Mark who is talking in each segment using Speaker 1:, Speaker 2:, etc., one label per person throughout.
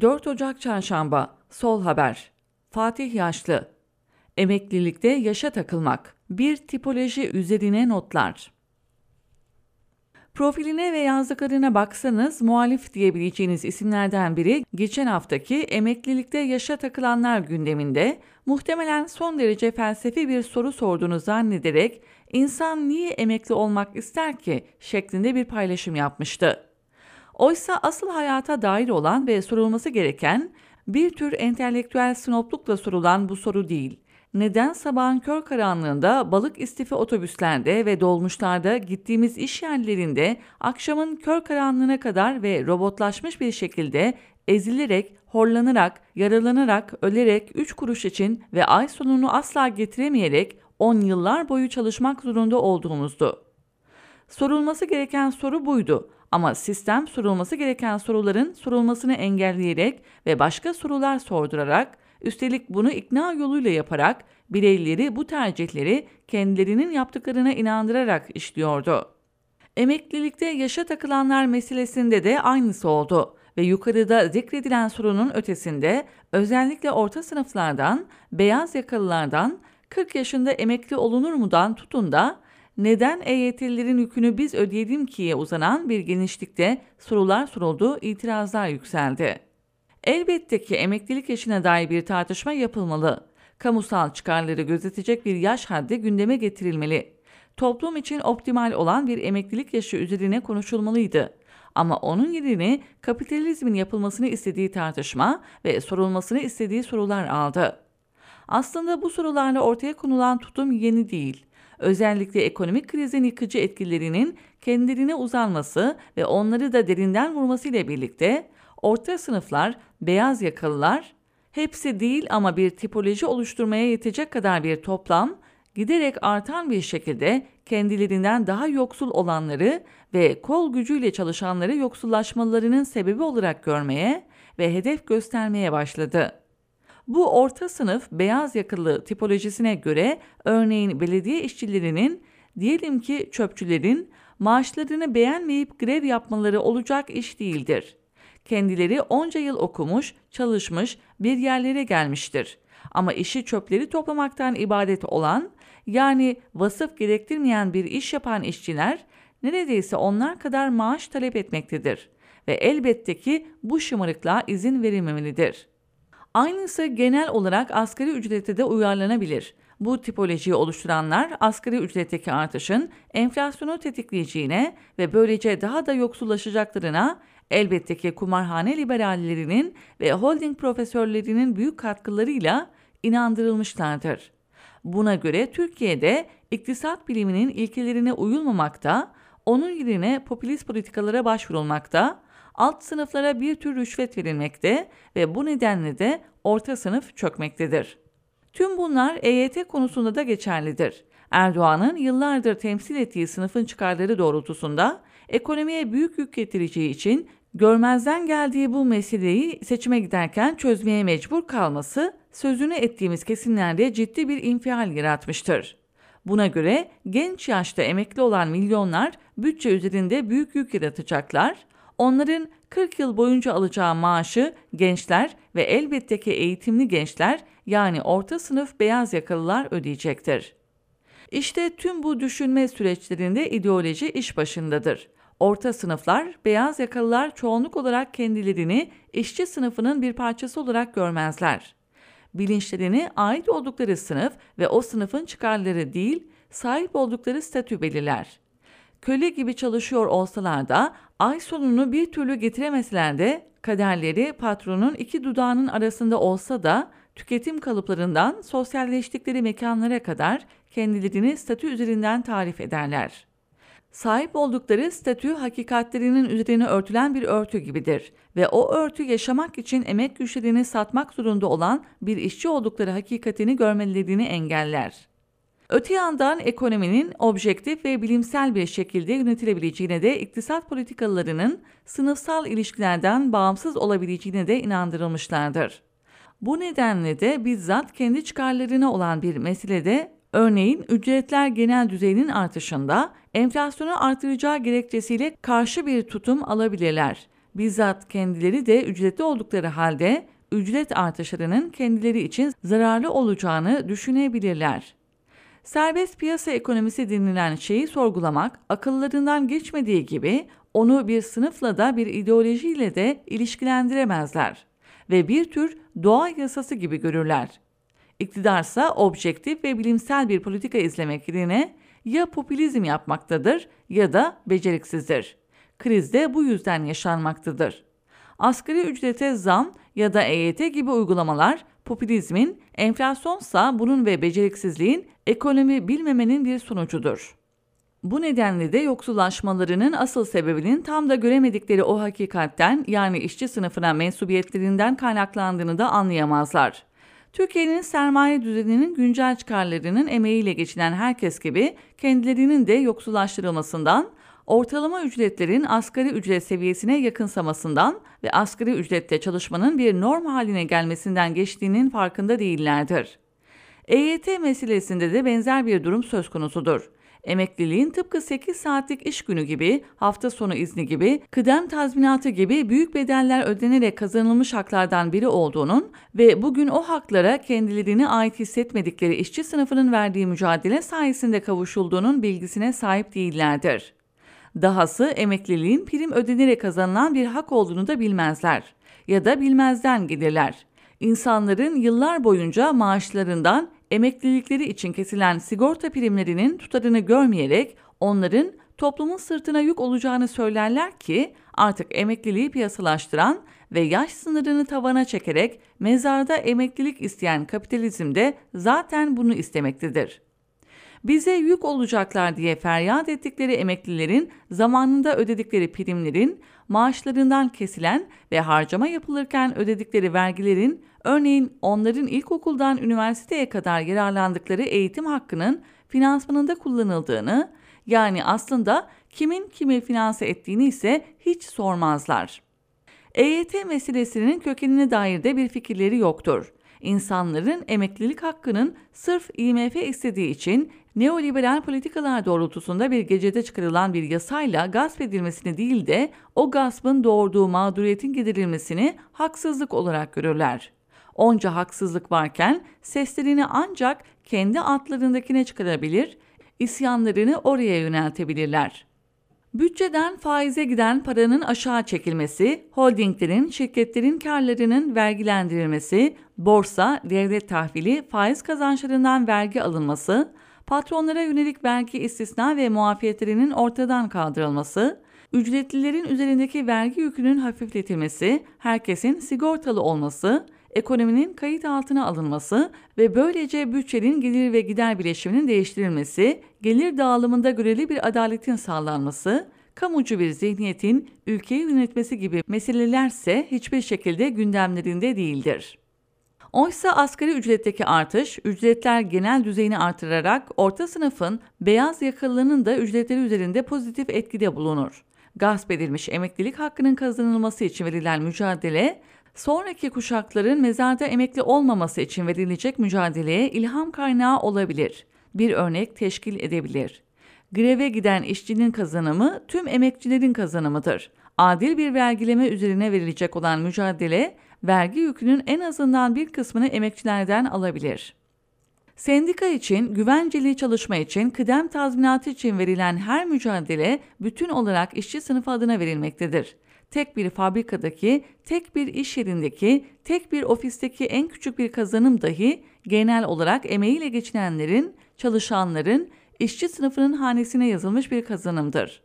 Speaker 1: 4 Ocak Çarşamba Sol Haber. Fatih Yaşlı. Emeklilikte yaşa takılmak Bir tipoloji üzerine notlar. Profiline ve yazdıklarına baksanız muhalif diyebileceğiniz isimlerden biri geçen haftaki emeklilikte yaşa takılanlar gündeminde muhtemelen son derece felsefi bir soru sorduğunu zannederek insan niye emekli olmak ister ki? şeklinde bir paylaşım yapmıştı. Oysa asıl hayata dair olan ve sorulması gereken bir tür entelektüel snoplukla sorulan bu soru değil. Neden sabahın kör karanlığında balık istifi otobüslerde ve dolmuşlarda gittiğimiz iş yerlerinde akşamın kör karanlığına kadar ve robotlaşmış bir şekilde ezilerek, horlanarak, yaralanarak, ölerek 3 kuruş için ve ay sonunu asla getiremeyerek 10 yıllar boyu çalışmak zorunda olduğumuzdu. Sorulması gereken soru buydu ama sistem sorulması gereken soruların sorulmasını engelleyerek ve başka sorular sordurarak, üstelik bunu ikna yoluyla yaparak bireyleri bu tercihleri kendilerinin yaptıklarına inandırarak işliyordu. Emeklilikte yaşa takılanlar meselesinde de aynısı oldu ve yukarıda zikredilen sorunun ötesinde özellikle orta sınıflardan, beyaz yakalılardan, 40 yaşında emekli olunur mudan tutun da neden EYT'lilerin yükünü biz ödeyelim ki'ye uzanan bir genişlikte sorular soruldu, itirazlar yükseldi. Elbette ki emeklilik yaşına dair bir tartışma yapılmalı. Kamusal çıkarları gözetecek bir yaş haddi gündeme getirilmeli. Toplum için optimal olan bir emeklilik yaşı üzerine konuşulmalıydı. Ama onun yerini kapitalizmin yapılmasını istediği tartışma ve sorulmasını istediği sorular aldı. Aslında bu sorularla ortaya konulan tutum yeni değil özellikle ekonomik krizin yıkıcı etkilerinin kendilerine uzanması ve onları da derinden vurması ile birlikte orta sınıflar, beyaz yakalılar, hepsi değil ama bir tipoloji oluşturmaya yetecek kadar bir toplam, giderek artan bir şekilde kendilerinden daha yoksul olanları ve kol gücüyle çalışanları yoksullaşmalarının sebebi olarak görmeye ve hedef göstermeye başladı. Bu orta sınıf beyaz yakalı tipolojisine göre örneğin belediye işçilerinin diyelim ki çöpçülerin maaşlarını beğenmeyip grev yapmaları olacak iş değildir. Kendileri onca yıl okumuş, çalışmış, bir yerlere gelmiştir. Ama işi çöpleri toplamaktan ibadet olan, yani vasıf gerektirmeyen bir iş yapan işçiler neredeyse onlar kadar maaş talep etmektedir ve elbette ki bu şımarıklığa izin verilmemelidir. Aynısı genel olarak asgari ücrete de uyarlanabilir. Bu tipolojiyi oluşturanlar asgari ücretteki artışın enflasyonu tetikleyeceğine ve böylece daha da yoksullaşacaklarına elbette ki kumarhane liberallerinin ve holding profesörlerinin büyük katkılarıyla inandırılmışlardır. Buna göre Türkiye'de iktisat biliminin ilkelerine uyulmamakta, onun yerine popülist politikalara başvurulmakta, alt sınıflara bir tür rüşvet verilmekte ve bu nedenle de orta sınıf çökmektedir. Tüm bunlar EYT konusunda da geçerlidir. Erdoğan'ın yıllardır temsil ettiği sınıfın çıkarları doğrultusunda ekonomiye büyük yük getireceği için görmezden geldiği bu meseleyi seçime giderken çözmeye mecbur kalması sözünü ettiğimiz kesimlerde ciddi bir infial yaratmıştır. Buna göre genç yaşta emekli olan milyonlar bütçe üzerinde büyük yük yaratacaklar, Onların 40 yıl boyunca alacağı maaşı gençler ve elbette ki eğitimli gençler yani orta sınıf beyaz yakalılar ödeyecektir. İşte tüm bu düşünme süreçlerinde ideoloji iş başındadır. Orta sınıflar, beyaz yakalılar çoğunluk olarak kendilerini işçi sınıfının bir parçası olarak görmezler. Bilinçlerini ait oldukları sınıf ve o sınıfın çıkarları değil, sahip oldukları statü belirler köle gibi çalışıyor olsalar da ay sonunu bir türlü getiremeseler de kaderleri patronun iki dudağının arasında olsa da tüketim kalıplarından sosyalleştikleri mekanlara kadar kendilerini statü üzerinden tarif ederler. Sahip oldukları statü hakikatlerinin üzerine örtülen bir örtü gibidir ve o örtü yaşamak için emek güçlerini satmak zorunda olan bir işçi oldukları hakikatini görmelerini engeller. Öte yandan ekonominin objektif ve bilimsel bir şekilde yönetilebileceğine de iktisat politikalarının sınıfsal ilişkilerden bağımsız olabileceğine de inandırılmışlardır. Bu nedenle de bizzat kendi çıkarlarına olan bir meselede örneğin ücretler genel düzeyinin artışında enflasyonu artıracağı gerekçesiyle karşı bir tutum alabilirler. Bizzat kendileri de ücretli oldukları halde ücret artışlarının kendileri için zararlı olacağını düşünebilirler. Serbest piyasa ekonomisi denilen şeyi sorgulamak akıllarından geçmediği gibi onu bir sınıfla da bir ideolojiyle de ilişkilendiremezler ve bir tür doğa yasası gibi görürler. İktidarsa objektif ve bilimsel bir politika izlemek yerine ya popülizm yapmaktadır ya da beceriksizdir. Kriz de bu yüzden yaşanmaktadır. Asgari ücrete zam ya da EYT gibi uygulamalar popülizmin, enflasyonsa bunun ve beceriksizliğin ekonomi bilmemenin bir sonucudur. Bu nedenle de yoksullaşmalarının asıl sebebinin tam da göremedikleri o hakikatten yani işçi sınıfına mensubiyetlerinden kaynaklandığını da anlayamazlar. Türkiye'nin sermaye düzeninin güncel çıkarlarının emeğiyle geçinen herkes gibi kendilerinin de yoksullaştırılmasından, ortalama ücretlerin asgari ücret seviyesine yakınsamasından ve asgari ücrette çalışmanın bir norm haline gelmesinden geçtiğinin farkında değillerdir. EYT meselesinde de benzer bir durum söz konusudur. Emekliliğin tıpkı 8 saatlik iş günü gibi, hafta sonu izni gibi, kıdem tazminatı gibi büyük bedeller ödenerek kazanılmış haklardan biri olduğunun ve bugün o haklara kendilerini ait hissetmedikleri işçi sınıfının verdiği mücadele sayesinde kavuşulduğunun bilgisine sahip değillerdir. Dahası emekliliğin prim ödenerek kazanılan bir hak olduğunu da bilmezler ya da bilmezden gelirler. İnsanların yıllar boyunca maaşlarından emeklilikleri için kesilen sigorta primlerinin tutarını görmeyerek onların toplumun sırtına yük olacağını söylerler ki artık emekliliği piyasalaştıran ve yaş sınırını tavana çekerek mezarda emeklilik isteyen kapitalizm de zaten bunu istemektedir bize yük olacaklar diye feryat ettikleri emeklilerin zamanında ödedikleri primlerin, maaşlarından kesilen ve harcama yapılırken ödedikleri vergilerin, örneğin onların ilkokuldan üniversiteye kadar yararlandıkları eğitim hakkının finansmanında kullanıldığını, yani aslında kimin kimi finanse ettiğini ise hiç sormazlar. EYT meselesinin kökenine dair de bir fikirleri yoktur. İnsanların emeklilik hakkının sırf IMF istediği için neoliberal politikalar doğrultusunda bir gecede çıkarılan bir yasayla gasp edilmesini değil de o gaspın doğurduğu mağduriyetin giderilmesini haksızlık olarak görürler. Onca haksızlık varken seslerini ancak kendi altlarındakine çıkarabilir, isyanlarını oraya yöneltebilirler. Bütçeden faize giden paranın aşağı çekilmesi, holdinglerin, şirketlerin karlarının vergilendirilmesi, borsa, devlet tahvili, faiz kazançlarından vergi alınması, patronlara yönelik vergi istisna ve muafiyetlerinin ortadan kaldırılması, ücretlilerin üzerindeki vergi yükünün hafifletilmesi, herkesin sigortalı olması, ekonominin kayıt altına alınması ve böylece bütçenin gelir ve gider bileşiminin değiştirilmesi, gelir dağılımında göreli bir adaletin sağlanması, kamucu bir zihniyetin ülkeyi yönetmesi gibi meselelerse hiçbir şekilde gündemlerinde değildir. Oysa asgari ücretteki artış, ücretler genel düzeyini artırarak orta sınıfın beyaz yakalılığının da ücretleri üzerinde pozitif etkide bulunur. Gasp edilmiş emeklilik hakkının kazanılması için verilen mücadele, sonraki kuşakların mezarda emekli olmaması için verilecek mücadeleye ilham kaynağı olabilir. Bir örnek teşkil edebilir. Greve giden işçinin kazanımı tüm emekçilerin kazanımıdır. Adil bir vergileme üzerine verilecek olan mücadele vergi yükünün en azından bir kısmını emekçilerden alabilir. Sendika için, güvenceli çalışma için, kıdem tazminatı için verilen her mücadele bütün olarak işçi sınıfı adına verilmektedir. Tek bir fabrikadaki, tek bir iş yerindeki, tek bir ofisteki en küçük bir kazanım dahi genel olarak emeğiyle geçinenlerin, çalışanların, işçi sınıfının hanesine yazılmış bir kazanımdır.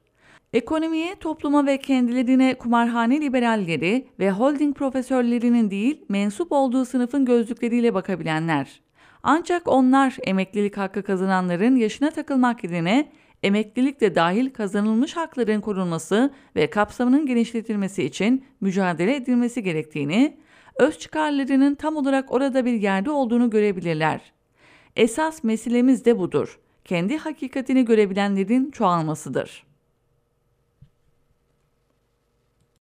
Speaker 1: Ekonomiye, topluma ve kendilerine kumarhane liberalleri ve holding profesörlerinin değil, mensup olduğu sınıfın gözlükleriyle bakabilenler. Ancak onlar emeklilik hakkı kazananların yaşına takılmak yerine emeklilik de dahil kazanılmış hakların korunması ve kapsamının genişletilmesi için mücadele edilmesi gerektiğini, öz çıkarlarının tam olarak orada bir yerde olduğunu görebilirler. Esas meselemiz de budur. Kendi hakikatini görebilenlerin çoğalmasıdır.